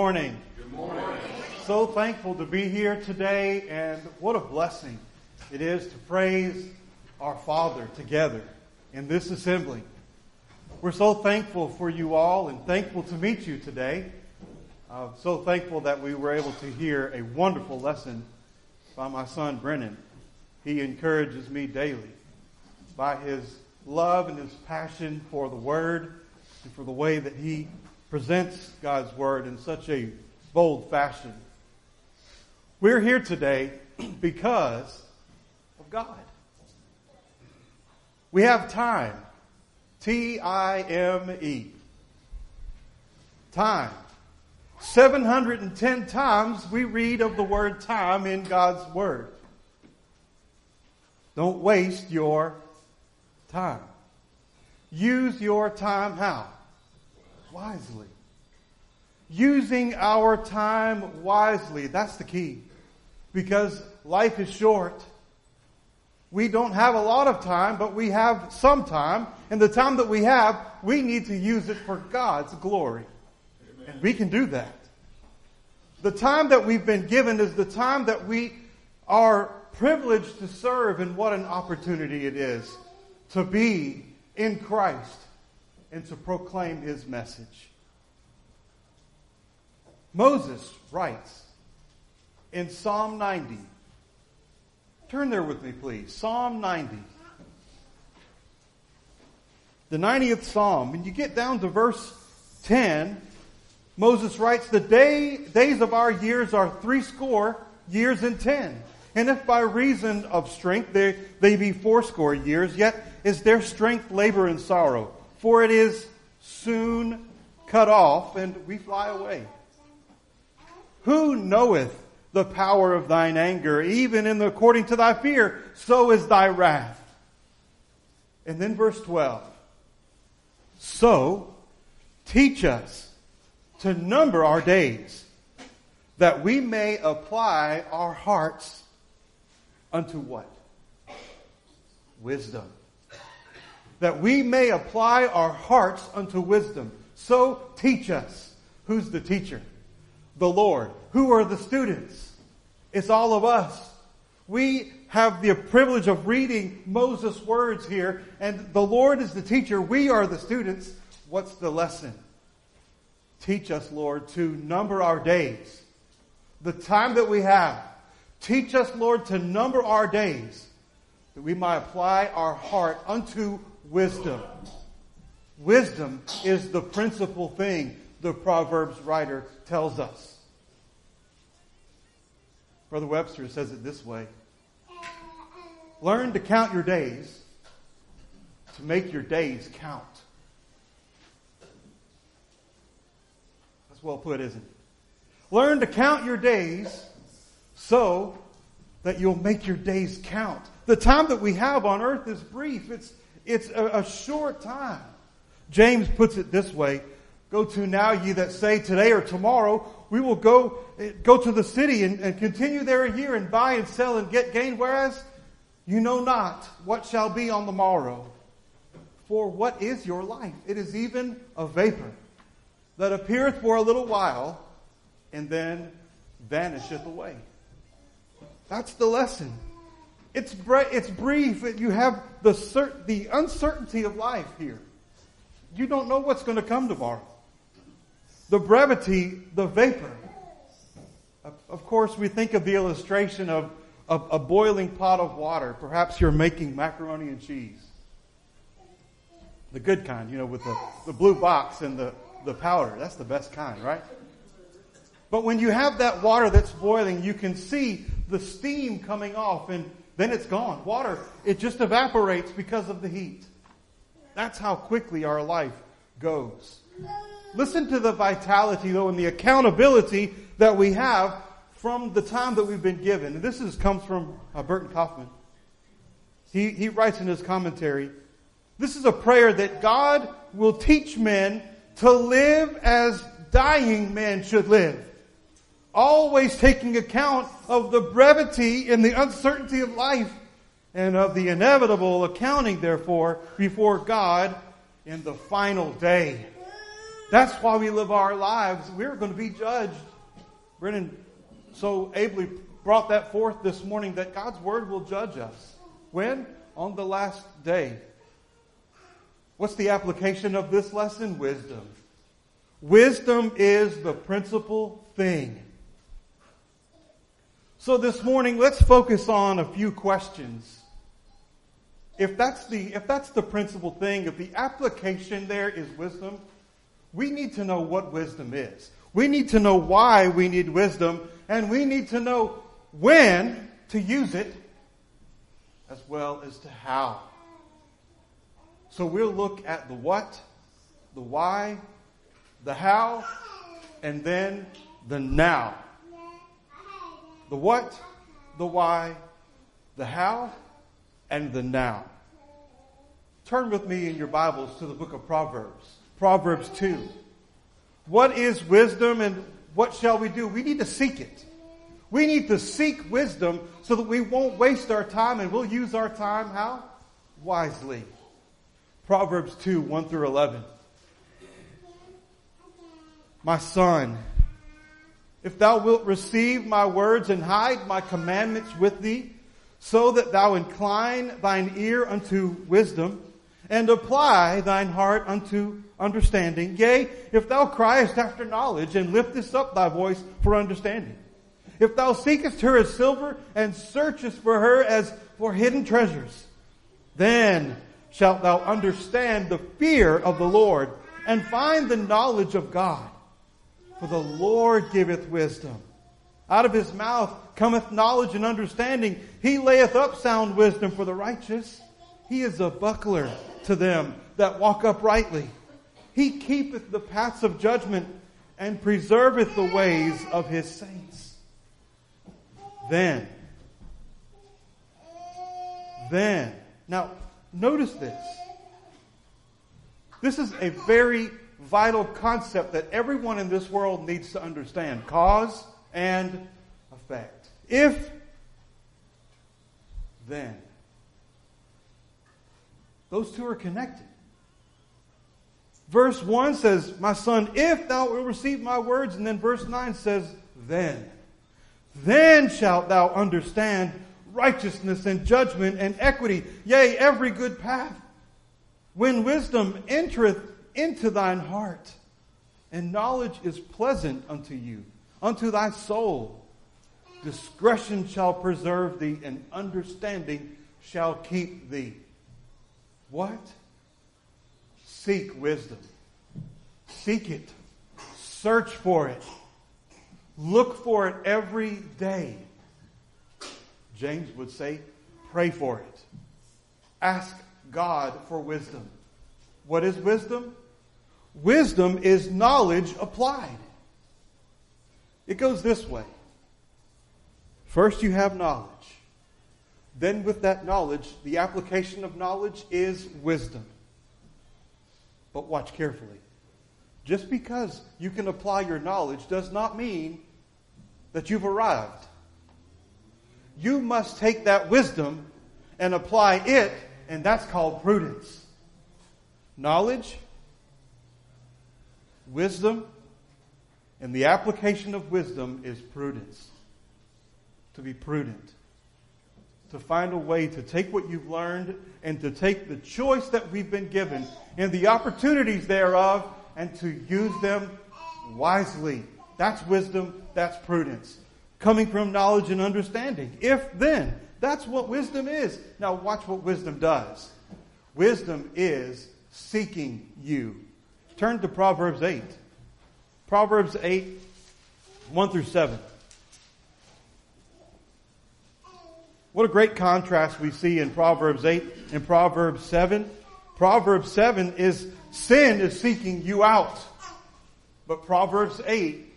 morning. Good morning. So thankful to be here today, and what a blessing it is to praise our Father together in this assembly. We're so thankful for you all and thankful to meet you today. Uh, so thankful that we were able to hear a wonderful lesson by my son Brennan. He encourages me daily by his love and his passion for the Word and for the way that he presents God's Word in such a bold fashion. We're here today because of God. We have time. T I M E. Time. 710 times we read of the word time in God's Word. Don't waste your time. Use your time how? Wisely. Using our time wisely. That's the key. Because life is short. We don't have a lot of time, but we have some time. And the time that we have, we need to use it for God's glory. Amen. And we can do that. The time that we've been given is the time that we are privileged to serve, and what an opportunity it is to be in Christ and to proclaim his message. Moses writes in Psalm 90. Turn there with me, please. Psalm 90. The 90th Psalm. When you get down to verse 10, Moses writes, The day, days of our years are threescore years and ten. And if by reason of strength they, they be fourscore years, yet is their strength labor and sorrow for it is soon cut off, and we fly away. Who knoweth the power of thine anger, even in the, according to thy fear, so is thy wrath. And then verse 12. So, teach us to number our days, that we may apply our hearts unto what? Wisdom that we may apply our hearts unto wisdom. So teach us. Who's the teacher? The Lord. Who are the students? It's all of us. We have the privilege of reading Moses' words here, and the Lord is the teacher. We are the students. What's the lesson? Teach us, Lord, to number our days, the time that we have. Teach us, Lord, to number our days, that we might apply our heart unto wisdom. Wisdom is the principal thing the Proverbs writer tells us. Brother Webster says it this way Learn to count your days to make your days count. That's well put, isn't it? Learn to count your days so that you'll make your days count. The time that we have on earth is brief. It's it's a, a short time. James puts it this way Go to now, ye that say today or tomorrow, we will go, eh, go to the city and, and continue there a year and buy and sell and get gain, whereas you know not what shall be on the morrow. For what is your life? It is even a vapor that appeareth for a little while and then vanisheth away. That's the lesson. It's, bre- it's brief. You have the, the uncertainty of life here. You don't know what's going to come tomorrow. The brevity, the vapor. Of course, we think of the illustration of, of a boiling pot of water. Perhaps you're making macaroni and cheese. The good kind, you know, with the, the blue box and the, the powder. That's the best kind, right? But when you have that water that's boiling, you can see the steam coming off and then it's gone. Water, it just evaporates because of the heat. That's how quickly our life goes. Listen to the vitality, though, and the accountability that we have from the time that we've been given. And this is, comes from uh, Burton Coffman. He, he writes in his commentary, this is a prayer that God will teach men to live as dying men should live always taking account of the brevity and the uncertainty of life and of the inevitable accounting, therefore, before God in the final day. That's why we live our lives. We're going to be judged. Brennan so ably brought that forth this morning that God's word will judge us. When? On the last day. What's the application of this lesson? Wisdom. Wisdom is the principal thing. So this morning, let's focus on a few questions. If that's the, if that's the principal thing, if the application there is wisdom, we need to know what wisdom is. We need to know why we need wisdom, and we need to know when to use it, as well as to how. So we'll look at the what, the why, the how, and then the now. The what, the why, the how, and the now. Turn with me in your Bibles to the book of Proverbs. Proverbs 2. What is wisdom and what shall we do? We need to seek it. We need to seek wisdom so that we won't waste our time and we'll use our time how? Wisely. Proverbs 2, 1 through 11. My son, if thou wilt receive my words and hide my commandments with thee, so that thou incline thine ear unto wisdom, and apply thine heart unto understanding. Yea, if thou criest after knowledge, and liftest up thy voice for understanding. If thou seekest her as silver, and searchest for her as for hidden treasures, then shalt thou understand the fear of the Lord, and find the knowledge of God. For the Lord giveth wisdom. Out of his mouth cometh knowledge and understanding. He layeth up sound wisdom for the righteous. He is a buckler to them that walk uprightly. He keepeth the paths of judgment and preserveth the ways of his saints. Then, then, now notice this. This is a very vital concept that everyone in this world needs to understand. Cause and effect. If, then. Those two are connected. Verse 1 says, My son, if thou wilt receive my words, and then verse 9 says, Then. Then shalt thou understand righteousness and judgment and equity, yea, every good path. When wisdom entereth into thine heart, and knowledge is pleasant unto you, unto thy soul, discretion shall preserve thee, and understanding shall keep thee. What? Seek wisdom. Seek it. Search for it. Look for it every day. James would say, pray for it. Ask God for wisdom. What is wisdom? Wisdom is knowledge applied. It goes this way. First, you have knowledge. Then, with that knowledge, the application of knowledge is wisdom. But watch carefully. Just because you can apply your knowledge does not mean that you've arrived. You must take that wisdom and apply it, and that's called prudence. Knowledge, wisdom, and the application of wisdom is prudence. To be prudent to find a way to take what you've learned and to take the choice that we've been given and the opportunities thereof and to use them wisely. That's wisdom, that's prudence. Coming from knowledge and understanding. If then, that's what wisdom is. Now watch what wisdom does. Wisdom is seeking you. Turn to Proverbs 8. Proverbs 8, 1 through 7. What a great contrast we see in Proverbs 8 and Proverbs 7. Proverbs 7 is sin is seeking you out. But Proverbs 8,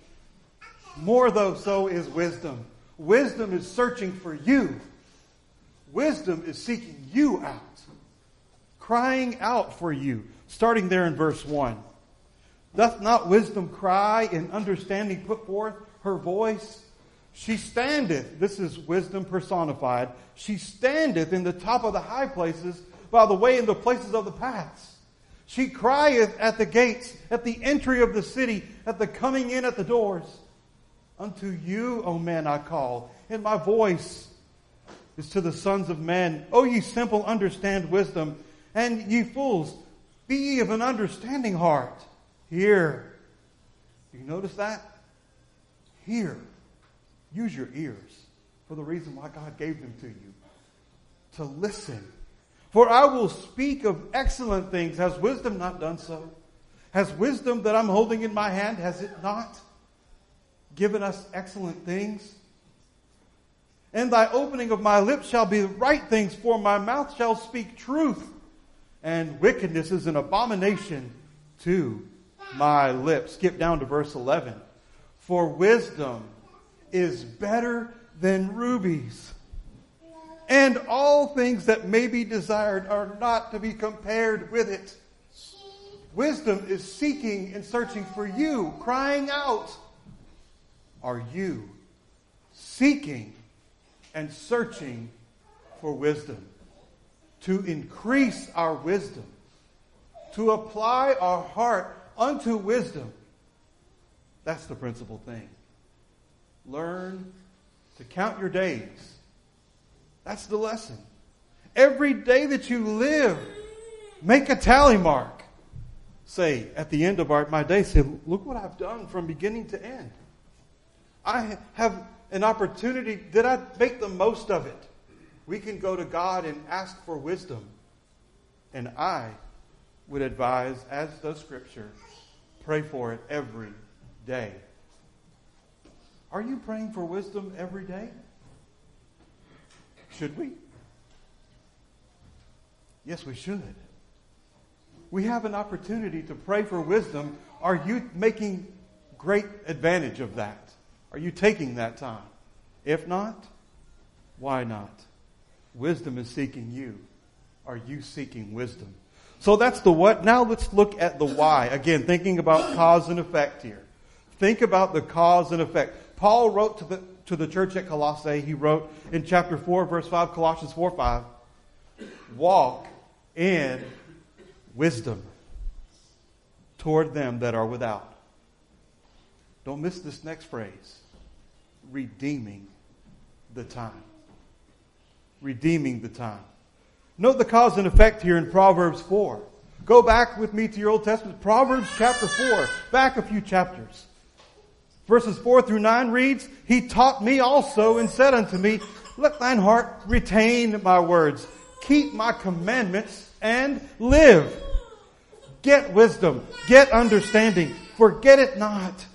more though so is wisdom. Wisdom is searching for you. Wisdom is seeking you out. Crying out for you. Starting there in verse 1. Doth not wisdom cry and understanding put forth her voice? She standeth, this is wisdom personified, she standeth in the top of the high places by the way in the places of the paths. She crieth at the gates, at the entry of the city, at the coming in at the doors. Unto you, O men, I call, and my voice is to the sons of men. O ye simple, understand wisdom, and ye fools, be ye of an understanding heart. Hear. You notice that? Hear. Use your ears for the reason why God gave them to you. To listen. For I will speak of excellent things. Has wisdom not done so? Has wisdom that I'm holding in my hand, has it not given us excellent things? And thy opening of my lips shall be right things, for my mouth shall speak truth. And wickedness is an abomination to my lips. Skip down to verse 11. For wisdom is better than rubies. And all things that may be desired are not to be compared with it. Wisdom is seeking and searching for you, crying out. Are you seeking and searching for wisdom? To increase our wisdom, to apply our heart unto wisdom. That's the principal thing. Learn to count your days. That's the lesson. Every day that you live, make a tally mark. Say, at the end of our, my day, say, look what I've done from beginning to end. I have an opportunity. Did I make the most of it? We can go to God and ask for wisdom. And I would advise, as does Scripture, pray for it every day. Are you praying for wisdom every day? Should we? Yes, we should. We have an opportunity to pray for wisdom. Are you making great advantage of that? Are you taking that time? If not, why not? Wisdom is seeking you. Are you seeking wisdom? So that's the what. Now let's look at the why. Again, thinking about cause and effect here. Think about the cause and effect. Paul wrote to the, to the church at Colossae, he wrote in chapter 4, verse 5, Colossians 4 5, walk in wisdom toward them that are without. Don't miss this next phrase redeeming the time. Redeeming the time. Note the cause and effect here in Proverbs 4. Go back with me to your Old Testament. Proverbs chapter 4. Back a few chapters. Verses 4 through 9 reads, He taught me also and said unto me, Let thine heart retain my words. Keep my commandments and live. Get wisdom. Get understanding. Forget it not.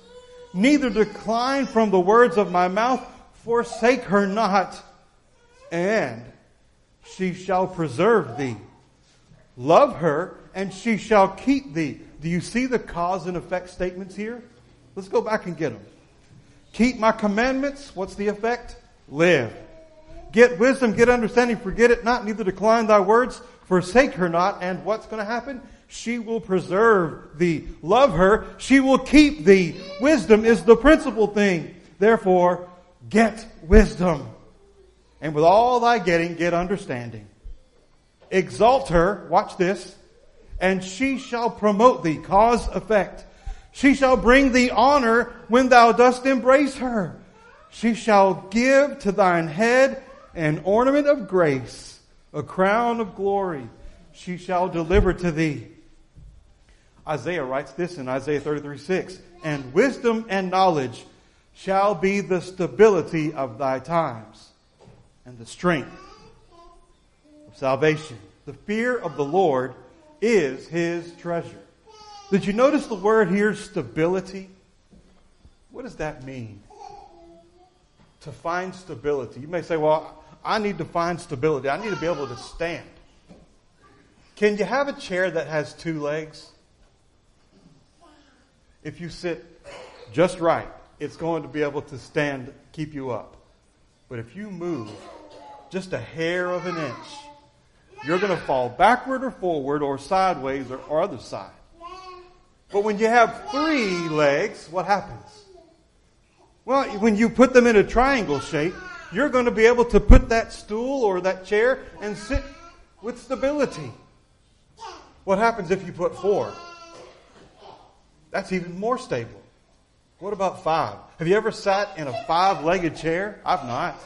Neither decline from the words of my mouth. Forsake her not. And she shall preserve thee. Love her and she shall keep thee. Do you see the cause and effect statements here? Let's go back and get them. Keep my commandments. What's the effect? Live. Get wisdom, get understanding, forget it not, neither decline thy words, forsake her not, and what's going to happen? She will preserve thee. Love her, she will keep thee. Wisdom is the principal thing. Therefore, get wisdom. And with all thy getting, get understanding. Exalt her, watch this, and she shall promote thee, cause effect. She shall bring thee honor when thou dost embrace her. She shall give to thine head an ornament of grace, a crown of glory. She shall deliver to thee. Isaiah writes this in Isaiah 33 6. And wisdom and knowledge shall be the stability of thy times and the strength of salvation. The fear of the Lord is his treasure. Did you notice the word here, stability? What does that mean? To find stability. You may say, well, I need to find stability. I need to be able to stand. Can you have a chair that has two legs? If you sit just right, it's going to be able to stand, keep you up. But if you move just a hair of an inch, you're going to fall backward or forward or sideways or, or other side. But when you have three legs, what happens? Well, when you put them in a triangle shape, you're going to be able to put that stool or that chair and sit with stability. What happens if you put four? That's even more stable. What about five? Have you ever sat in a five legged chair? I've not.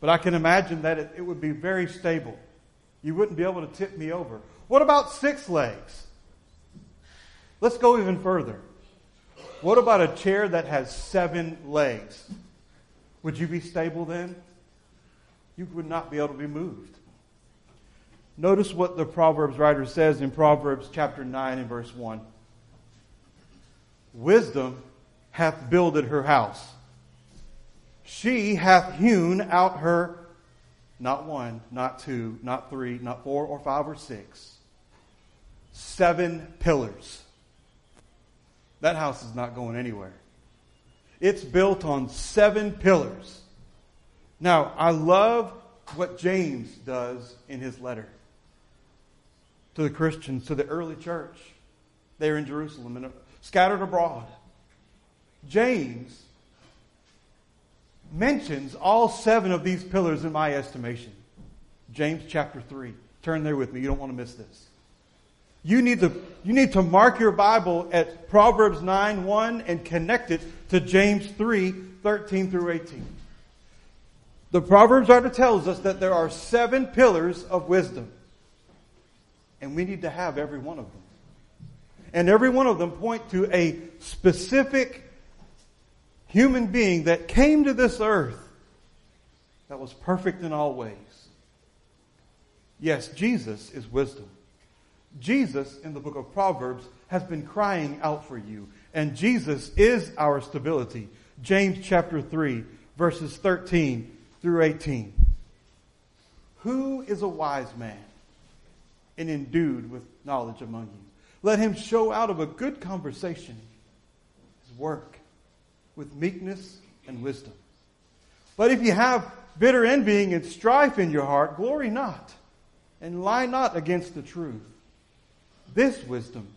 But I can imagine that it, it, would be very stable. You wouldn't be able to tip me over. What about six legs? Let's go even further. What about a chair that has seven legs? Would you be stable then? You would not be able to be moved. Notice what the Proverbs writer says in Proverbs chapter 9 and verse 1. Wisdom hath builded her house. She hath hewn out her, not one, not two, not three, not four or five or six, seven pillars. That house is not going anywhere. It's built on seven pillars. Now, I love what James does in his letter to the Christians, to the early church there in Jerusalem and uh, scattered abroad. James mentions all seven of these pillars in my estimation. James chapter 3. Turn there with me. You don't want to miss this. You need to, you need to mark your Bible at Proverbs 9 1 and connect it to James 3 13 through 18. The Proverbs writer tells us that there are seven pillars of wisdom. And we need to have every one of them. And every one of them point to a specific human being that came to this earth that was perfect in all ways. Yes, Jesus is wisdom. Jesus, in the book of Proverbs, has been crying out for you. And Jesus is our stability. James chapter 3, verses 13 through 18. Who is a wise man and endued with knowledge among you? Let him show out of a good conversation his work with meekness and wisdom. But if you have bitter envying and strife in your heart, glory not, and lie not against the truth. This wisdom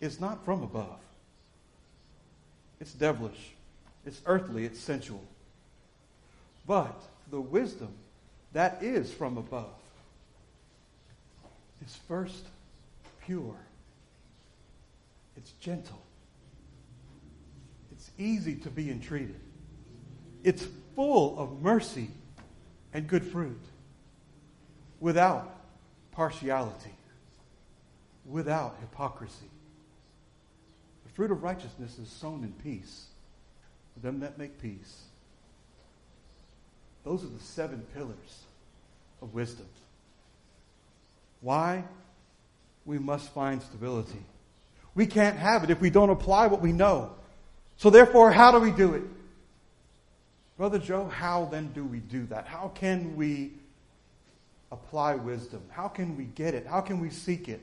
is not from above. It's devilish, it's earthly, it's sensual. But the wisdom that is from above is first pure, it's gentle easy to be entreated. It's full of mercy and good fruit without partiality, without hypocrisy. The fruit of righteousness is sown in peace for them that make peace. Those are the seven pillars of wisdom. Why? We must find stability. We can't have it if we don't apply what we know. So therefore, how do we do it? Brother Joe, how then do we do that? How can we apply wisdom? How can we get it? How can we seek it?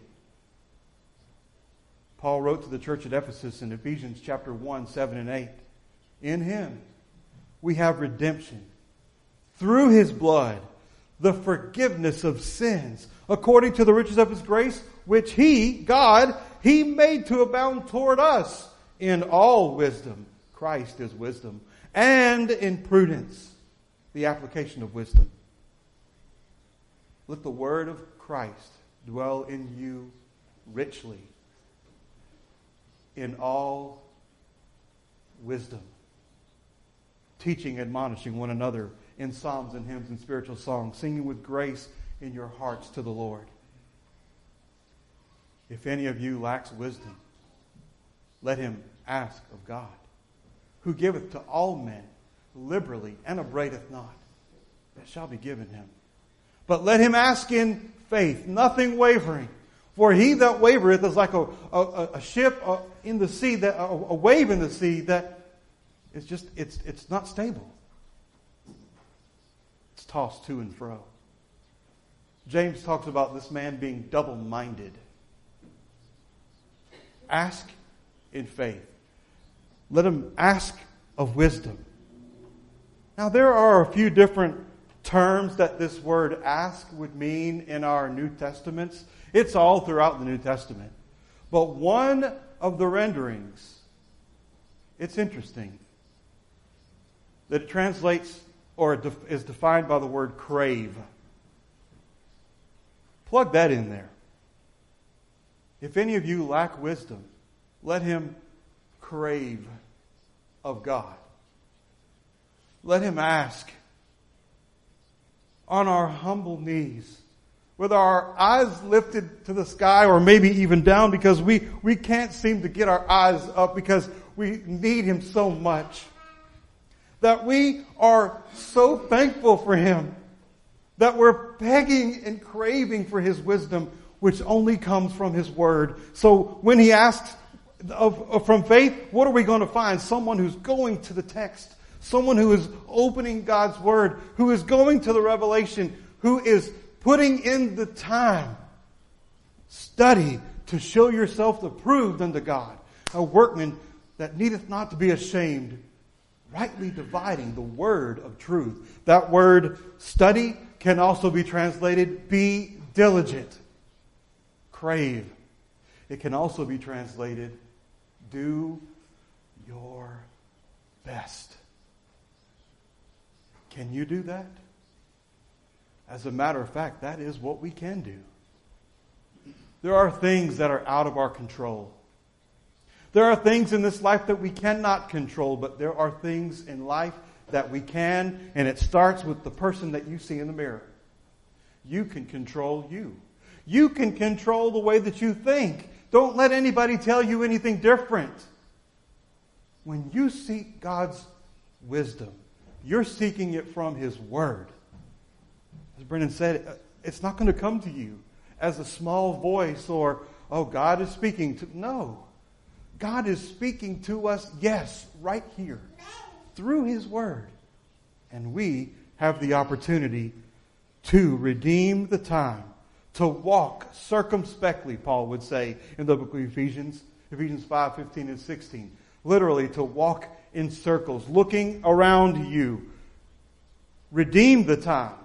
Paul wrote to the church at Ephesus in Ephesians chapter 1, 7 and 8. In him we have redemption through his blood, the forgiveness of sins, according to the riches of his grace, which he, God, he made to abound toward us in all wisdom. Christ is wisdom. And in prudence, the application of wisdom. Let the word of Christ dwell in you richly in all wisdom, teaching, admonishing one another in psalms and hymns and spiritual songs, singing with grace in your hearts to the Lord. If any of you lacks wisdom, let him ask of God, who giveth to all men liberally and upbraideth not. That shall be given him. But let him ask in faith, nothing wavering. For he that wavereth is like a, a, a ship uh, in the sea, that, a, a wave in the sea that is just, it's, it's not stable. It's tossed to and fro. James talks about this man being double minded. Ask in faith. Let him ask of wisdom. Now, there are a few different terms that this word ask would mean in our New Testaments. It's all throughout the New Testament. But one of the renderings, it's interesting that it translates or is defined by the word crave. Plug that in there. If any of you lack wisdom, let him crave of God. Let him ask on our humble knees with our eyes lifted to the sky or maybe even down because we, we can't seem to get our eyes up because we need Him so much. That we are so thankful for Him that we're begging and craving for His wisdom, which only comes from His Word. So when He asks of, from faith, what are we going to find? Someone who's going to the text. Someone who is opening God's Word, who is going to the revelation, who is putting in the time. Study to show yourself approved unto God, a workman that needeth not to be ashamed, rightly dividing the word of truth. That word study can also be translated be diligent, crave. It can also be translated do your best. Can you do that? As a matter of fact, that is what we can do. There are things that are out of our control. There are things in this life that we cannot control, but there are things in life that we can, and it starts with the person that you see in the mirror. You can control you. You can control the way that you think. Don't let anybody tell you anything different. When you seek God's wisdom, you're seeking it from His Word. As Brennan said, it's not going to come to you as a small voice or, oh, God is speaking to. No. God is speaking to us, yes, right here, through His Word. And we have the opportunity to redeem the time, to walk circumspectly, Paul would say in the book of Ephesians, Ephesians 5 15 and 16. Literally, to walk in circles, looking around you. Redeem the time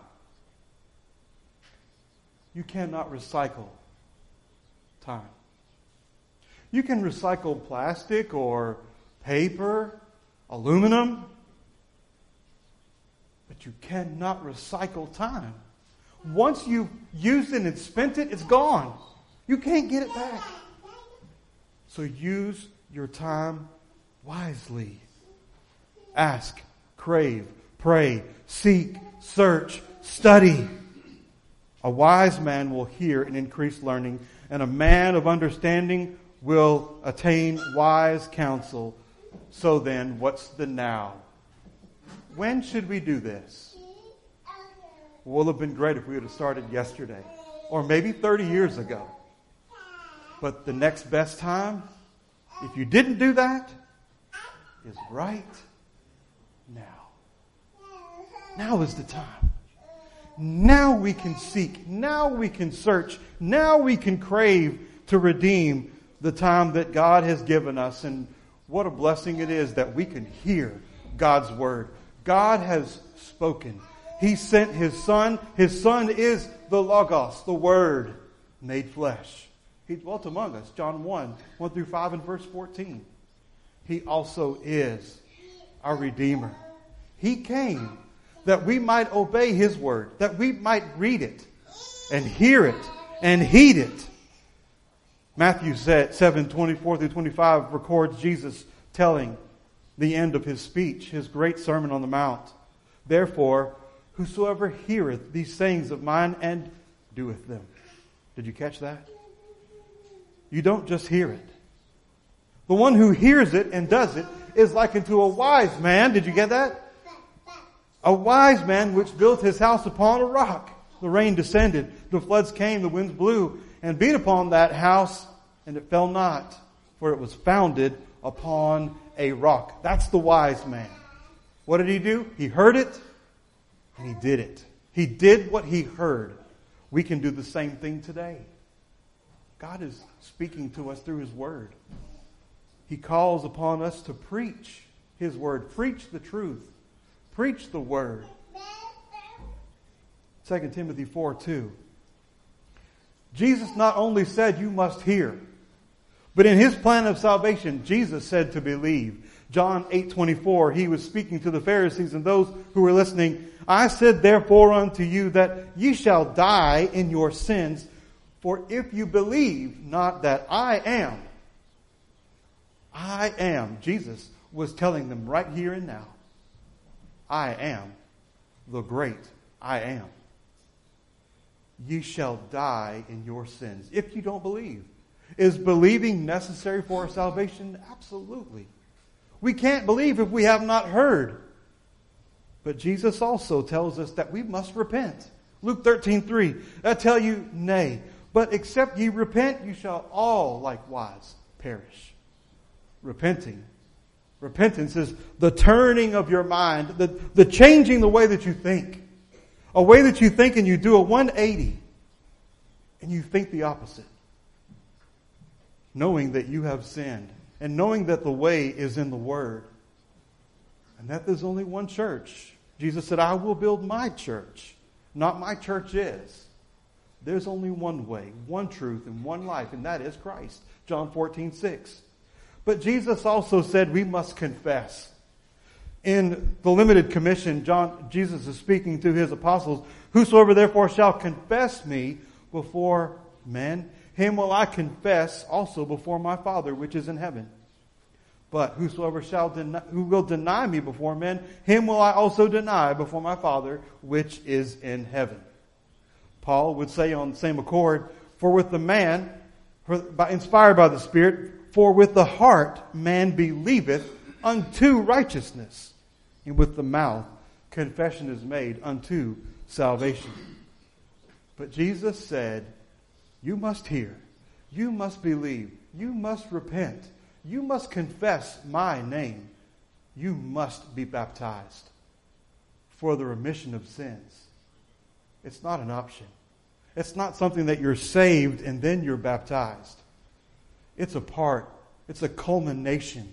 you cannot recycle time. You can recycle plastic or paper, aluminum, but you cannot recycle time. Once you've used it and spent it, it's gone. You can't get it back. So use your time wisely. Ask, crave, pray, seek, search, study. A wise man will hear and increase learning, and a man of understanding will attain wise counsel. So then, what's the now? When should we do this? Would have been great if we would have started yesterday, or maybe 30 years ago. But the next best time, if you didn't do that, is right now. Now is the time. Now we can seek. Now we can search. Now we can crave to redeem the time that God has given us. And what a blessing it is that we can hear God's word. God has spoken. He sent His Son. His Son is the Logos, the Word made flesh. He dwelt among us. John 1, 1 through 5 and verse 14. He also is our Redeemer. He came that we might obey His word, that we might read it and hear it and heed it. Matthew 7, 24 through 25 records Jesus telling the end of his speech, his great Sermon on the Mount. Therefore, whosoever heareth these sayings of mine and doeth them. Did you catch that? You don't just hear it. The one who hears it and does it is like unto a wise man. Did you get that? A wise man which built his house upon a rock. The rain descended, the floods came, the winds blew and beat upon that house, and it fell not, for it was founded upon a rock. That's the wise man. What did he do? He heard it, and he did it. He did what he heard. We can do the same thing today. God is speaking to us through his word. He calls upon us to preach his word, preach the truth. Preach the word. 2 Timothy 4 2. Jesus not only said you must hear, but in his plan of salvation, Jesus said to believe. John 8:24 he was speaking to the Pharisees and those who were listening I said therefore unto you that ye shall die in your sins For if you believe not that I am, I am, Jesus was telling them right here and now, I am the great I am. Ye shall die in your sins if you don't believe. Is believing necessary for salvation? Absolutely. We can't believe if we have not heard. But Jesus also tells us that we must repent. Luke 13, 3. I tell you, nay, but except ye repent, you shall all likewise perish. Repenting. Repentance is the turning of your mind, the, the changing the way that you think. A way that you think and you do a 180 and you think the opposite. Knowing that you have sinned and knowing that the way is in the Word and that there's only one church. Jesus said, I will build my church, not my church is. There's only one way, one truth, and one life, and that is Christ. John 14, 6. But Jesus also said we must confess. In the limited commission, John, Jesus is speaking to his apostles, Whosoever therefore shall confess me before men, him will I confess also before my Father which is in heaven. But whosoever shall deny, who will deny me before men, him will I also deny before my Father which is in heaven. Paul would say on the same accord, for with the man, for, by, inspired by the Spirit, for with the heart man believeth unto righteousness, and with the mouth confession is made unto salvation. But Jesus said, You must hear, you must believe, you must repent, you must confess my name, you must be baptized for the remission of sins. It's not an option. It's not something that you're saved and then you're baptized. It's a part, it's a culmination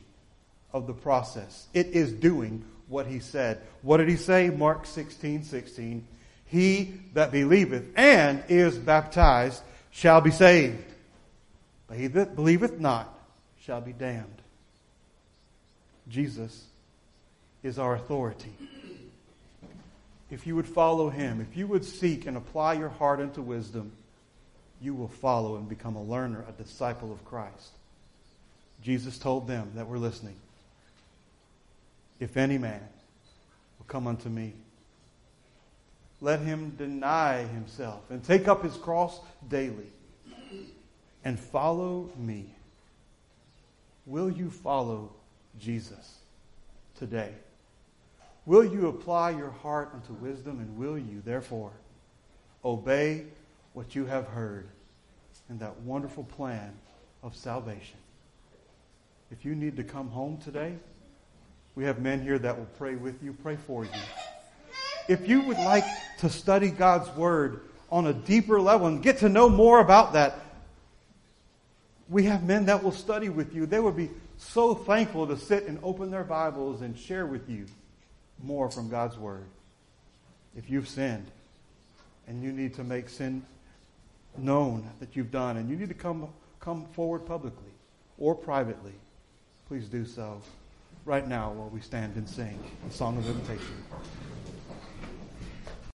of the process. It is doing what he said. What did he say? Mark 16, 16. He that believeth and is baptized shall be saved. But he that believeth not shall be damned. Jesus is our authority. If you would follow him, if you would seek and apply your heart unto wisdom, you will follow and become a learner, a disciple of Christ. Jesus told them that were listening, If any man will come unto me, let him deny himself and take up his cross daily and follow me. Will you follow Jesus today? Will you apply your heart unto wisdom and will you, therefore, obey what you have heard in that wonderful plan of salvation. If you need to come home today, we have men here that will pray with you, pray for you. If you would like to study God's Word on a deeper level and get to know more about that, we have men that will study with you. They would be so thankful to sit and open their Bibles and share with you more from God's Word. If you've sinned and you need to make sin known that you've done, and you need to come, come forward publicly or privately, please do so right now while we stand and sing the song of invitation.